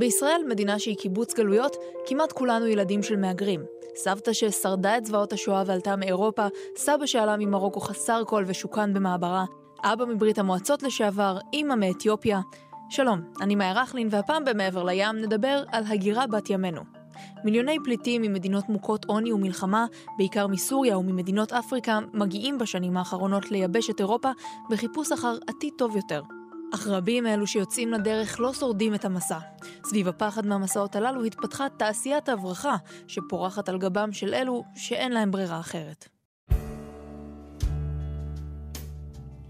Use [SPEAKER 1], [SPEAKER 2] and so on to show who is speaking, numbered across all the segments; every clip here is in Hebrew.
[SPEAKER 1] בישראל, מדינה שהיא קיבוץ גלויות, כמעט כולנו ילדים של מהגרים. סבתא ששרדה את זוועות השואה ועלתה מאירופה, סבא שעלה ממרוקו חסר קול ושוכן במעברה, אבא מברית המועצות לשעבר, אימא מאתיופיה. שלום, אני מאיה רכלין, והפעם במעבר לים נדבר על הגירה בת ימינו. מיליוני פליטים ממדינות מוכות עוני ומלחמה, בעיקר מסוריה וממדינות אפריקה, מגיעים בשנים האחרונות לייבש את אירופה בחיפוש אחר עתיד טוב יותר. אך רבים מאלו שיוצאים לדרך לא שורדים את המסע. סביב הפחד מהמסעות הללו התפתחה תעשיית ההברחה, שפורחת על גבם של אלו שאין להם ברירה אחרת.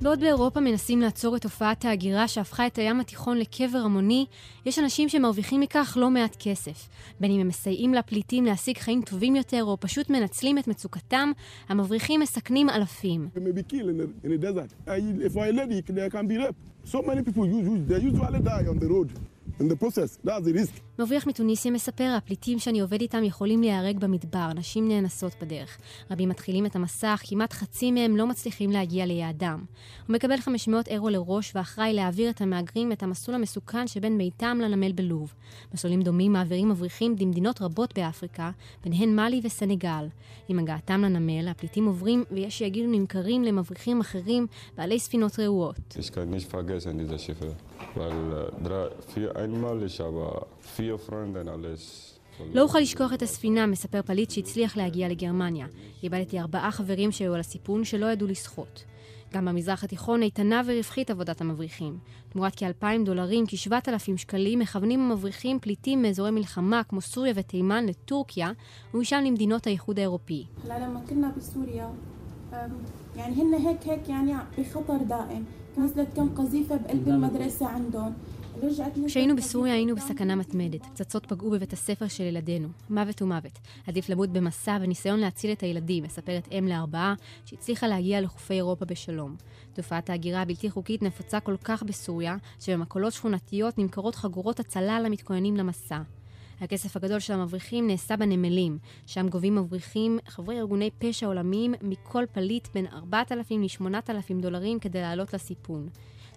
[SPEAKER 2] בעוד באירופה מנסים לעצור את תופעת ההגירה שהפכה את הים התיכון לקבר המוני, יש אנשים שמרוויחים מכך לא מעט כסף. בין אם הם מסייעים לפליטים להשיג חיים טובים יותר, או פשוט מנצלים את מצוקתם, המבריחים מסכנים אלפים. So many people usually die on the road. In the process, that's the risk. מבריח מתוניסיה מספר, הפליטים שאני עובד איתם יכולים להיהרג במדבר, נשים נאנסות בדרך. רבים מתחילים את המסע, אך כמעט חצי מהם לא מצליחים להגיע ליעדם. הוא מקבל 500 אירו לראש ואחראי להעביר את המהגרים את המסלול המסוכן שבין ביתם לנמל בלוב. מסלולים דומים מעבירים מבריחים במדינות רבות באפריקה, ביניהן מאלי וסנגל. עם הגעתם לנמל, הפליטים עוברים, ויש שיגידו נמכרים למבריחים אחרים, בעלי ספינות רעועות. לא אוכל לשכוח את הספינה, מספר פליט שהצליח להגיע לגרמניה. איבדתי ארבעה חברים שהיו על הסיפון שלא ידעו לשחות. גם במזרח התיכון איתנה ורווחית עבודת המבריחים. תמורת כאלפיים דולרים, כשבעת אלפים שקלים, מכוונים המבריחים פליטים מאזורי מלחמה כמו סוריה ותימן לטורקיה, ומשם למדינות האיחוד האירופי. يعني هن هيك هيك يعني بخطر دائم نزلت كم قذيفة بقلب المدرسة عندهم כשהיינו בסוריה היינו בסכנה מתמדת. פצצות פגעו בבית הספר של ילדינו. מוות ומוות. עדיף למות במסע וניסיון להציל את הילדים, מספרת אם לארבעה, שהצליחה להגיע לחופי אירופה בשלום. תופעת ההגירה הבלתי חוקית נפוצה כל כך בסוריה, שבמקולות שכונתיות נמכרות חגורות הצלה למתכוננים למסע. הכסף הגדול של המבריחים נעשה בנמלים, שם גובים מבריחים חברי ארגוני פשע עולמיים מכל פליט בין 4,000 ל-8,000 דולרים כדי לעלות לסיפון.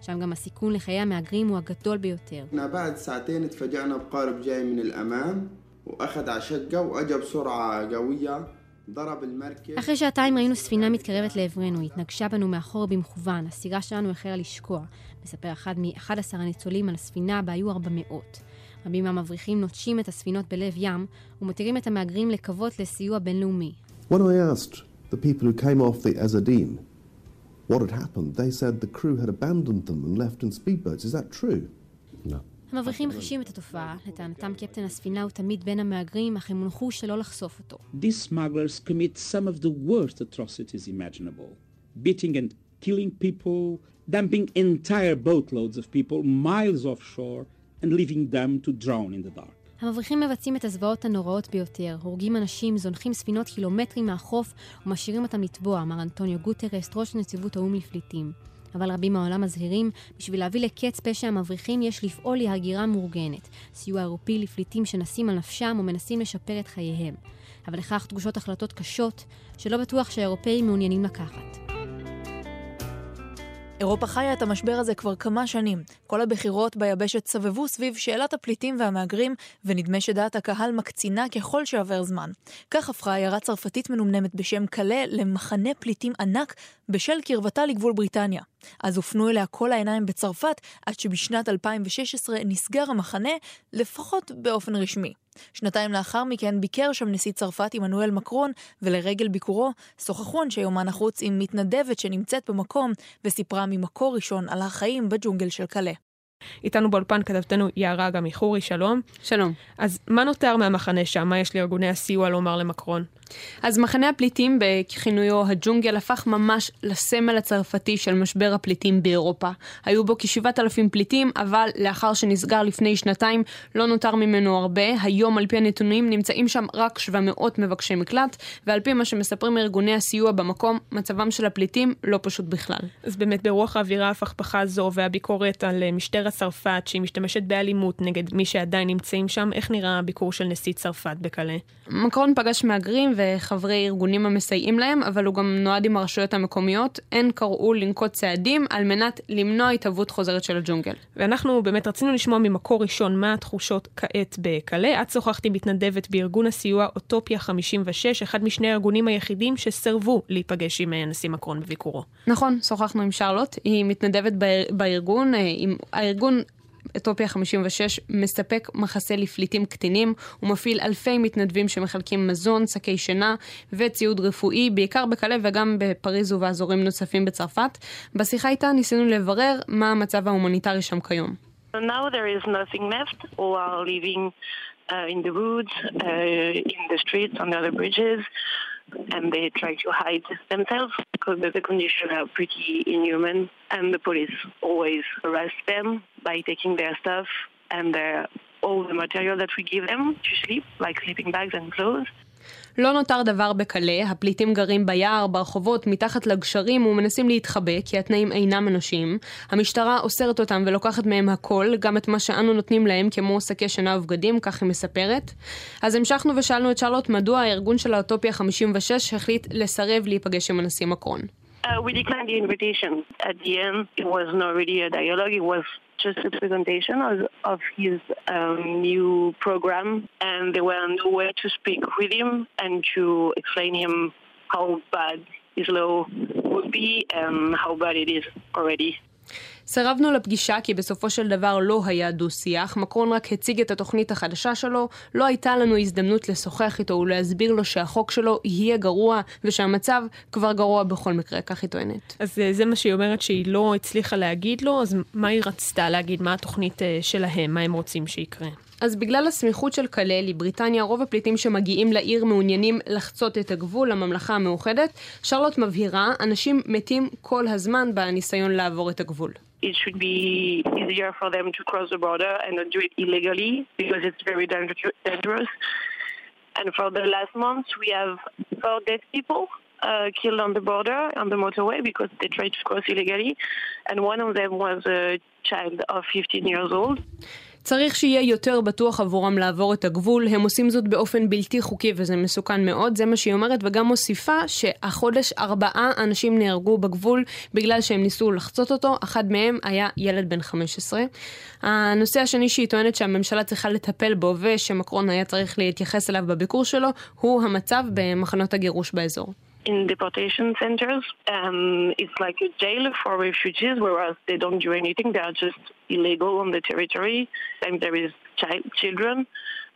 [SPEAKER 2] שם גם הסיכון לחיי המהגרים הוא הגדול ביותר. אחרי שעתיים ראינו ספינה מתקרבת לעברנו, היא התנגשה בנו מאחור במכוון, הסירה שלנו החלה לשקוע. מספר אחד מ-11 הניצולים על הספינה בה היו 400. רבים מהמבריחים נוטשים את הספינות בלב ים ומותירים את המהגרים לקוות לסיוע בינלאומי. When I asked the people who came off the Azadine what had happened, they said the crew had abandoned them and left in speedboats. Is that true? No. המבריחים חשים את התופעה, לטענתם קפטן הספינה הוא תמיד בין המהגרים, אך הם הונחו שלא לחשוף אותו.
[SPEAKER 3] These smugglers commit some of the worst atrocities imaginable. Beating and killing people, dumping entire boatloads of people miles offshore and leaving them to drown in the dark.
[SPEAKER 2] המבריחים מבצעים את הזוועות הנוראות ביותר, הורגים אנשים, זונחים ספינות קילומטרים מהחוף ומשאירים אותם לטבוע, אמר אנטוניו גוטרס, ראש נציבות האו"ם לפליטים. אבל רבים מהעולם מזהירים, בשביל להביא לקץ פשע המבריחים יש לפעול להגירה מאורגנת. סיוע אירופי לפליטים שנסים על נפשם ומנסים לשפר את חייהם. אבל לכך דרושות החלטות קשות, שלא בטוח שהאירופאים מעוניינים לקחת.
[SPEAKER 1] אירופה חיה את המשבר הזה כבר כמה שנים. כל הבחירות ביבשת סבבו סביב שאלת הפליטים והמהגרים, ונדמה שדעת הקהל מקצינה ככל שעובר זמן. כך הפכה עיירה צרפתית מנומנמת בשם קלה למחנה פליטים ענק בשל קרבתה לגבול בריטניה. אז הופנו אליה כל העיניים בצרפת, עד שבשנת 2016 נסגר המחנה, לפחות באופן רשמי. שנתיים לאחר מכן ביקר שם נשיא צרפת עמנואל מקרון, ולרגל ביקורו שוחחו אנשי יומן החוץ עם מתנדבת שנמצאת במקום, וסיפרה ממקור ראשון על החיים בג'ונגל של קלה.
[SPEAKER 4] איתנו באולפן כתבתנו יערה גם מחורי, שלום.
[SPEAKER 5] שלום.
[SPEAKER 4] אז מה נותר מהמחנה שם? מה יש לארגוני הסיוע לומר למקרון?
[SPEAKER 5] אז מחנה הפליטים בכינויו הג'ונגל הפך ממש לסמל הצרפתי של משבר הפליטים באירופה. היו בו כשבעת אלפים פליטים, אבל לאחר שנסגר לפני שנתיים לא נותר ממנו הרבה. היום על פי הנתונים נמצאים שם רק 700 מבקשי מקלט, ועל פי מה שמספרים ארגוני הסיוע במקום, מצבם של הפליטים לא פשוט בכלל.
[SPEAKER 4] אז באמת ברוח האווירה הפכפכה זו והביקורת על אה, משטרת צרפת שהיא משתמשת באלימות נגד מי שעדיין נמצאים שם, איך נראה הביקור של נשיא צרפת בקלה?
[SPEAKER 5] מקרון פגש מהגרים וחברי ארגונים המסייעים להם, אבל הוא גם נועד עם הרשויות המקומיות. הן קראו לנקוט צעדים על מנת למנוע התהוות חוזרת של הג'ונגל.
[SPEAKER 4] ואנחנו באמת רצינו לשמוע ממקור ראשון מה התחושות כעת בקלה. את שוחחת עם מתנדבת בארגון הסיוע אוטופיה 56, אחד משני הארגונים היחידים שסרבו להיפגש עם הנשיא מקרון בביקורו.
[SPEAKER 5] נכון, שוחחנו עם שרלוט, היא מתנדבת בארגון, אה, עם הארגון אוטופיה 56 מספק מחסה לפליטים קטינים, הוא מפעיל אלפי מתנדבים שמחלקים מזון, שקי שינה וציוד רפואי, בעיקר בקלה וגם בפריז ובאזורים נוספים בצרפת. בשיחה איתה ניסינו לברר מה המצב ההומניטרי שם כיום.
[SPEAKER 6] Now uh, in the woods, uh, in the streets, on the bridges. And they try to hide themselves because the conditions are pretty inhuman. And the police always arrest them by taking their stuff and their all the material that we give them to sleep, like sleeping bags and clothes.
[SPEAKER 5] לא נותר דבר בקלה, הפליטים גרים ביער, ברחובות, מתחת לגשרים ומנסים להתחבא כי התנאים אינם אנושיים. המשטרה אוסרת אותם ולוקחת מהם הכל, גם את מה שאנו נותנים להם כמו שקי שינה ובגדים, כך היא מספרת. אז המשכנו ושאלנו את שרלוט מדוע הארגון של האוטופיה 56 החליט לסרב להיפגש עם הנשיא מקרון.
[SPEAKER 6] Uh, we declined the invitation. At the end, it was not really a dialogue, it was just a presentation of, of his um, new program, and there were nowhere to speak with him and to explain him how bad his law would be and how bad it is already.
[SPEAKER 5] סירבנו לפגישה כי בסופו של דבר לא היה דו-שיח, מקרון רק הציג את התוכנית החדשה שלו, לא הייתה לנו הזדמנות לשוחח איתו ולהסביר לו שהחוק שלו יהיה גרוע ושהמצב כבר גרוע בכל מקרה, כך היא טוענת.
[SPEAKER 4] אז אה, זה מה שהיא אומרת שהיא לא הצליחה להגיד לו, אז מה היא רצתה להגיד? מה התוכנית אה, שלהם? מה הם רוצים שיקרה?
[SPEAKER 5] אז בגלל הסמיכות של קלל, בריטניה, רוב הפליטים שמגיעים לעיר מעוניינים לחצות את הגבול לממלכה המאוחדת. שרלוט מבהירה, אנשים מתים כל הזמן בניסיון לעבור את הגבול.
[SPEAKER 6] it should be easier for them to cross the border and not do it illegally because it's very dangerous. And for the last months, we have four dead people uh, killed on the border, on the motorway, because they tried to cross illegally. And one of them was a child of 15 years old.
[SPEAKER 5] צריך שיהיה יותר בטוח עבורם לעבור את הגבול, הם עושים זאת באופן בלתי חוקי וזה מסוכן מאוד, זה מה שהיא אומרת, וגם מוסיפה שהחודש ארבעה אנשים נהרגו בגבול בגלל שהם ניסו לחצות אותו, אחד מהם היה ילד בן 15. הנושא השני שהיא טוענת שהממשלה צריכה לטפל בו ושמקרון היה צריך להתייחס אליו בביקור שלו, הוא המצב במחנות הגירוש באזור.
[SPEAKER 6] In deportation centers. Um, it's like a jail for refugees, whereas they don't do anything. They are just illegal on the territory. And there is child, children,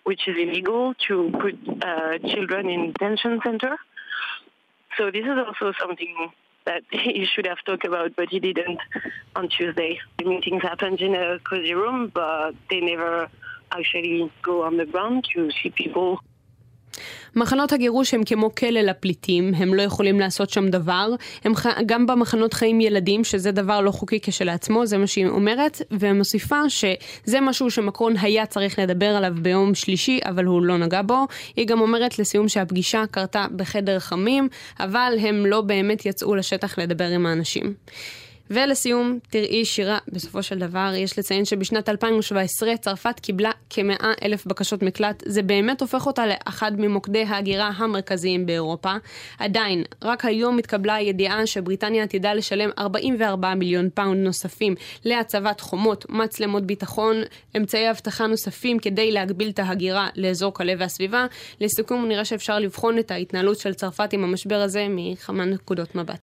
[SPEAKER 6] which is illegal to put uh, children in detention center. So this is also something that he should have talked about, but he didn't on Tuesday. The meetings happened in a cozy room, but they never actually go on the ground to see people
[SPEAKER 5] מחנות הגירוש הם כמו כלא לפליטים, הם לא יכולים לעשות שם דבר. הם ח... גם במחנות חיים ילדים, שזה דבר לא חוקי כשלעצמו, זה מה שהיא אומרת, ומוסיפה שזה משהו שמקרון היה צריך לדבר עליו ביום שלישי, אבל הוא לא נגע בו. היא גם אומרת לסיום שהפגישה קרתה בחדר חמים, אבל הם לא באמת יצאו לשטח לדבר עם האנשים. ולסיום, תראי שירה, בסופו של דבר, יש לציין שבשנת 2017 צרפת קיבלה כ-100 אלף בקשות מקלט. זה באמת הופך אותה לאחד ממוקדי ההגירה המרכזיים באירופה. עדיין, רק היום התקבלה הידיעה שבריטניה עתידה לשלם 44 מיליון פאונד נוספים להצבת חומות, מצלמות ביטחון, אמצעי אבטחה נוספים כדי להגביל את ההגירה לאזור קלה והסביבה. לסיכום, נראה שאפשר לבחון את ההתנהלות של צרפת עם המשבר הזה מכמה נקודות מבט.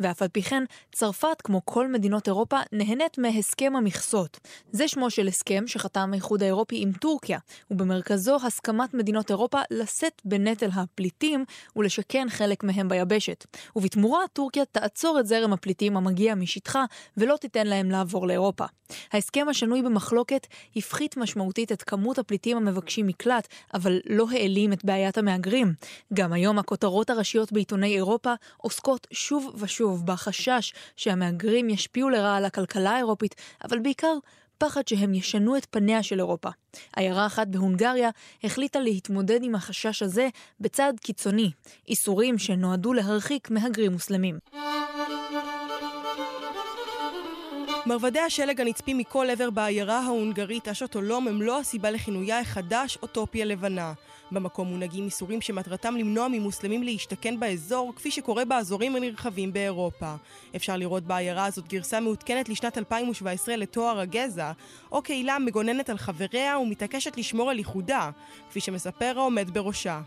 [SPEAKER 1] ואף על פי כן, צרפת, כמו כל מדינות אירופה, נהנית מהסכם המכסות. זה שמו של הסכם שחתם האיחוד האירופי עם טורקיה, ובמרכזו הסכמת מדינות אירופה לשאת בנטל הפליטים ולשכן חלק מהם ביבשת. ובתמורה, טורקיה תעצור את זרם הפליטים המגיע משטחה, ולא תיתן להם לעבור לאירופה. ההסכם השנוי במחלוקת הפחית משמעותית את כמות הפליטים המבקשים מקלט, אבל לא העלים את בעיית המהגרים. גם היום הכותרות הראשיות בעיתוני אירופה עוסקות שוב ושוב בחשש שהמהגרים ישפיעו לרעה על הכלכלה האירופית, אבל בעיקר פחד שהם ישנו את פניה של אירופה. עיירה אחת בהונגריה החליטה להתמודד עם החשש הזה בצעד קיצוני, איסורים שנועדו להרחיק מהגרים מוסלמים.
[SPEAKER 7] מרבדי השלג הנצפים מכל עבר בעיירה ההונגרית אשוטולום הם לא הסיבה לכינויה החדש אוטופיה לבנה. במקום מונהגים איסורים שמטרתם למנוע ממוסלמים להשתכן באזור, כפי שקורה באזורים הנרחבים באירופה. אפשר לראות בעיירה הזאת גרסה מעודכנת לשנת 2017 לתואר הגזע, או קהילה מגוננת על חבריה ומתעקשת לשמור על ייחודה, כפי שמספר העומד בראשה.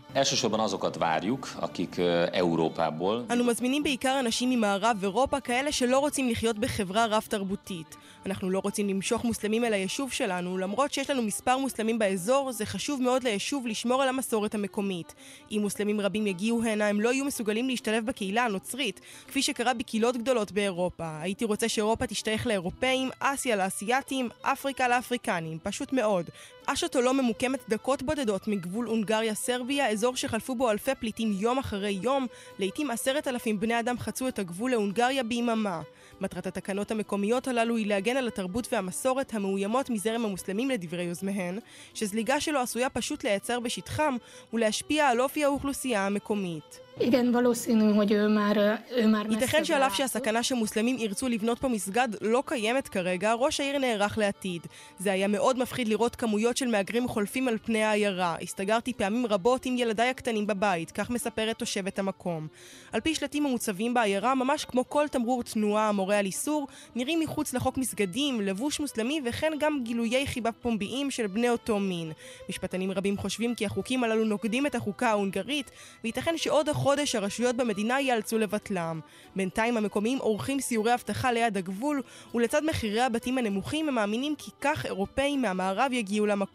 [SPEAKER 7] אנו מזמינים בעיקר אנשים ממערב אירופה, כאלה שלא רוצים לחיות בחברה רב-תרבותית. אנחנו לא רוצים למשוך מוסלמים אל היישוב שלנו, למרות שיש לנו מספר מוסלמים באזור, זה חשוב מאוד ליישוב לשמור על המסורת המקומית. אם מוסלמים רבים יגיעו הנה, הם לא יהיו מסוגלים להשתלב בקהילה הנוצרית, כפי שקרה בקהילות גדולות באירופה. הייתי רוצה שאירופה תשתייך לאירופאים, אסיה לאסייתים, אפריקה לאפריקנים, פשוט מאוד. אשטו לא ממוקמת דקות בודדות מגבול הונגריה-סרביה, אזור שחלפו בו אלפי פליטים יום אחרי יום, לעיתים עשרת אלפים בני אדם חצו את הגבול להונגריה ביממה. מטרת התקנות המקומיות הללו היא להגן על התרבות והמסורת המאוימות מזרם המוסלמים לדברי יוזמיהן, שזליגה שלו עשויה פשוט לייצר בשטחם ולהשפיע על אופי האוכלוסייה המקומית.
[SPEAKER 8] igen, valószínű, hogy ő már, ő már
[SPEAKER 7] ייתכן שעל אף שהסכנה שמוסלמים ירצו לבנות פה מסגד לא קיימת כרגע, ראש העיר נערך לעתיד. זה היה מאוד מפחיד לראות כמויות של מהגרים חולפים על פני העיירה. הסתגרתי פעמים רבות עם ילדיי הקטנים בבית, כך מספרת תושבת המקום. על פי שלטים המוצבים בעיירה, ממש כמו כל תמרור תנועה המורה על איסור, נראים מחוץ לחוק מסגדים, לבוש מוסלמי וכן גם גילויי חיבה פומביים של בני אותו מין. משפטנים רבים חושבים כי החוקים הללו נוגדים את החוקה ההונגרית, וייתכן שעוד החודש הרשויות במדינה ייאלצו לבטלם. בינתיים המקומיים עורכים סיורי אבטחה ליד הגבול, ולצד מחירי הבתים הנמוכים הם מאמינים כי כך אירופאים מהמערב יגיעו למקום.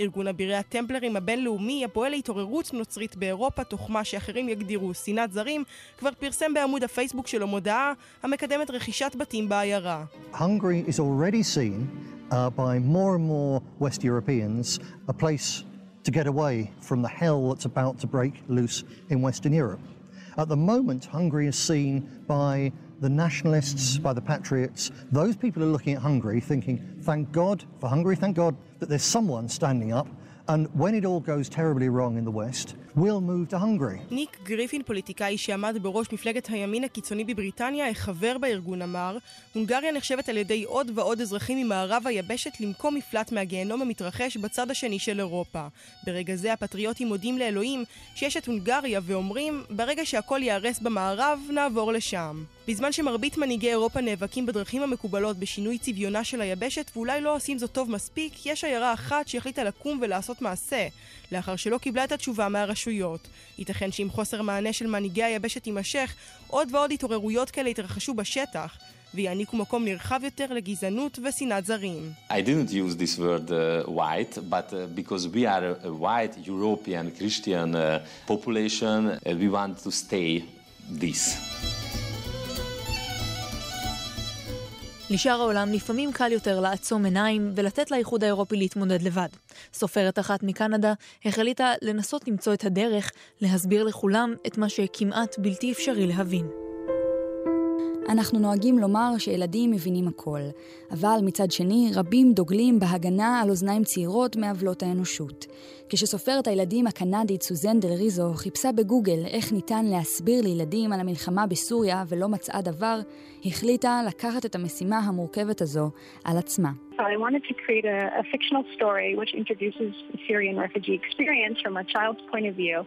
[SPEAKER 7] ארגון אבירי הטמפלרים הבינלאומי, הפועל להתעוררות נוצרית באירופה, תוך מה שאחרים יגדירו שנאת זרים, כבר פרסם בעמוד הפייסבוק שלו מודעה המקדמת רכישת בתים בעיירה.
[SPEAKER 9] Hungary is already seen uh, by more and more West Europeans a place to get away from the hell that's about to break loose in Western Europe. At the moment, Hungary is seen by the nationalists, by the patriots. Those people are looking at Hungary thinking, thank God for Hungary, thank God that there's someone standing up. And when it all goes terribly wrong in the West, we'll move to Hungary.
[SPEAKER 7] ניק גריפין, פוליטיקאי שעמד בראש מפלגת הימין הקיצוני בבריטניה, החבר בארגון אמר, הונגריה נחשבת על ידי עוד ועוד אזרחים ממערב היבשת למקום מפלט מהגיהנום המתרחש בצד השני של אירופה. ברגע זה הפטריוטים מודים לאלוהים שיש את הונגריה ואומרים, ברגע שהכל ייהרס במערב, נעבור לשם. בזמן שמרבית מנהיגי אירופה נאבקים בדרכים המקובלות בשינוי צביונה של היבשת ואולי לא עושים זאת טוב מספיק, יש עיירה אחת שהחליטה לקום ולעשות מעשה, לאחר שלא קיבלה את התשובה מהרשויות. ייתכן שעם חוסר מענה של מנהיגי היבשת יימשך, עוד ועוד התעוררויות כאלה יתרחשו בשטח. ויעניקו מקום נרחב יותר לגזענות ושנאת זרים.
[SPEAKER 10] I didn't use this word uh, white, but uh, because we are a white European Christian uh, population, uh, we want to stay this.
[SPEAKER 1] לשאר העולם לפעמים קל יותר לעצום עיניים ולתת לאיחוד האירופי להתמודד לבד. סופרת אחת מקנדה החליטה לנסות למצוא את הדרך להסביר לכולם את מה שכמעט בלתי אפשרי להבין.
[SPEAKER 11] אנחנו נוהגים לומר שילדים מבינים הכל, אבל מצד שני, רבים דוגלים בהגנה על אוזניים צעירות מעוולות האנושות. כשסופרת הילדים הקנדית סוזן דל ריזו חיפשה בגוגל איך ניתן להסביר לילדים על המלחמה בסוריה ולא מצאה דבר, החליטה לקחת את המשימה המורכבת הזו על עצמה.
[SPEAKER 12] I of view.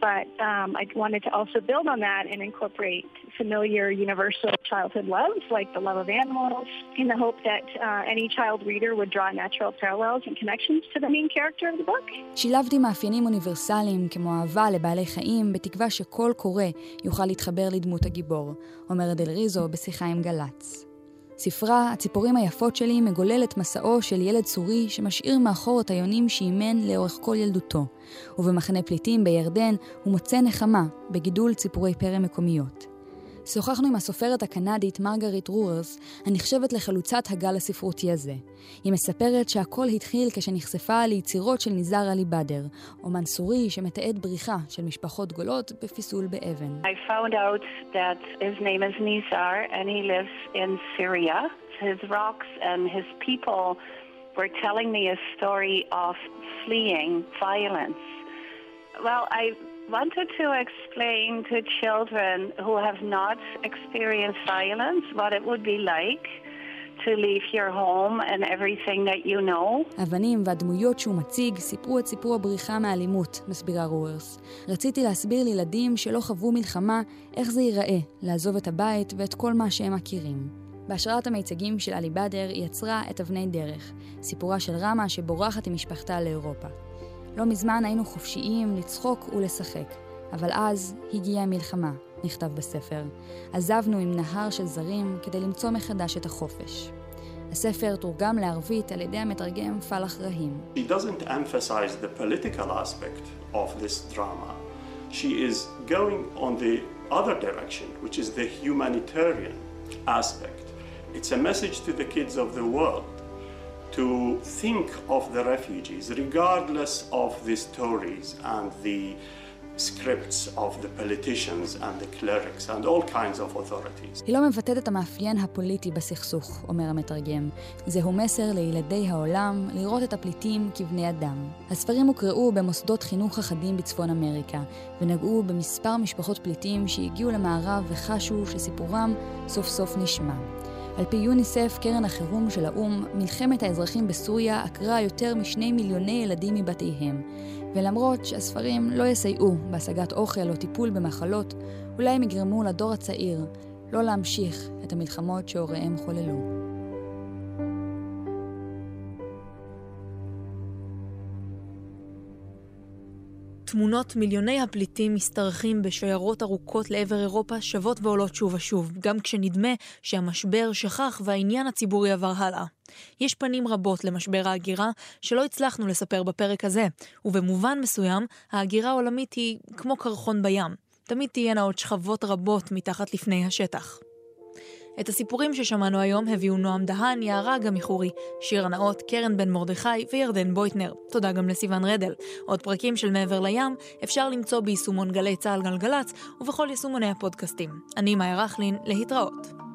[SPEAKER 12] But um, I wanted to also build on that and incorporate familiar universal childhood loves like the love of animals in the hope that uh, any child reader would draw natural parallels and connections to the main character of the book.
[SPEAKER 11] שילבתי מאפיינים אוניברסליים כמו אהבה לבעלי חיים בתקווה שכל קורא יוכל להתחבר לדמות הגיבור, אומרת דל ריזו בשיחה עם גל"צ. ספרה, הציפורים היפות שלי, מגולל את מסעו של ילד סורי שמשאיר מאחור את היונים שאימן לאורך כל ילדותו, ובמחנה פליטים בירדן הוא מוצא נחמה בגידול ציפורי פרא מקומיות. שוחחנו עם הסופרת הקנדית מרגרית רוררס, הנחשבת לחלוצת הגל הספרותי הזה. היא מספרת שהכל התחיל כשנחשפה ליצירות של ניזאר עלי בדר, אומן סורי שמתעד בריחה של משפחות גולות בפיסול באבן.
[SPEAKER 13] Were telling me a story of fleeing violence. Well, I wanted to explain to children who have not experienced violence what it would be like to leave your home and everything that you know.
[SPEAKER 11] האבנים והדמויות שהוא מציג סיפרו את סיפור הבריחה מאלימות, מסבירה רוורס. רציתי להסביר לילדים שלא חוו מלחמה איך זה ייראה לעזוב את הבית ואת כל מה שהם מכירים. בהשראת המיצגים של עלי באדר היא יצרה את אבני דרך, סיפורה של רמה שבורחת עם משפחתה לאירופה. לא מזמן היינו חופשיים לצחוק ולשחק, אבל אז הגיעה המלחמה, נכתב בספר. עזבנו עם נהר של זרים כדי למצוא מחדש את החופש. הספר תורגם לערבית על ידי המתרגם פלח רהים.
[SPEAKER 14] Other direction, which is the humanitarian aspect. It's a message to the kids of the world to think of the refugees regardless of the stories and the scripts of the politicians and the clerics and all kinds of authorities.
[SPEAKER 11] היא לא מבטאת את המאפיין הפוליטי בסכסוך, אומר המתרגם. זהו מסר לילדי העולם לראות את הפליטים כבני אדם. הספרים הוקראו במוסדות חינוך אחדים בצפון אמריקה, ונגעו במספר משפחות פליטים שהגיעו למערב וחשו שסיפורם סוף סוף נשמע. על פי יוניסף, קרן החירום של האו"ם, מלחמת האזרחים בסוריה עקרה יותר משני מיליוני ילדים מבתיהם. ולמרות שהספרים לא יסייעו בהשגת אוכל או טיפול במחלות, אולי הם יגרמו לדור הצעיר לא להמשיך את המלחמות שהוריהם חוללו.
[SPEAKER 1] תמונות מיליוני הפליטים משתרכים בשיירות ארוכות לעבר אירופה שוות ועולות שוב ושוב, גם כשנדמה שהמשבר שכח והעניין הציבורי עבר הלאה. יש פנים רבות למשבר ההגירה שלא הצלחנו לספר בפרק הזה, ובמובן מסוים ההגירה העולמית היא כמו קרחון בים. תמיד תהיינה עוד שכבות רבות מתחת לפני השטח. את הסיפורים ששמענו היום הביאו נועם דהן, יערה גמיחורי, שיר נאות, קרן בן מרדכי וירדן בויטנר. תודה גם לסיון רדל. עוד פרקים של מעבר לים אפשר למצוא ביישומון גלי צה"ל גלגלצ ובכל יישומוני הפודקאסטים. אני מאיה רכלין, להתראות.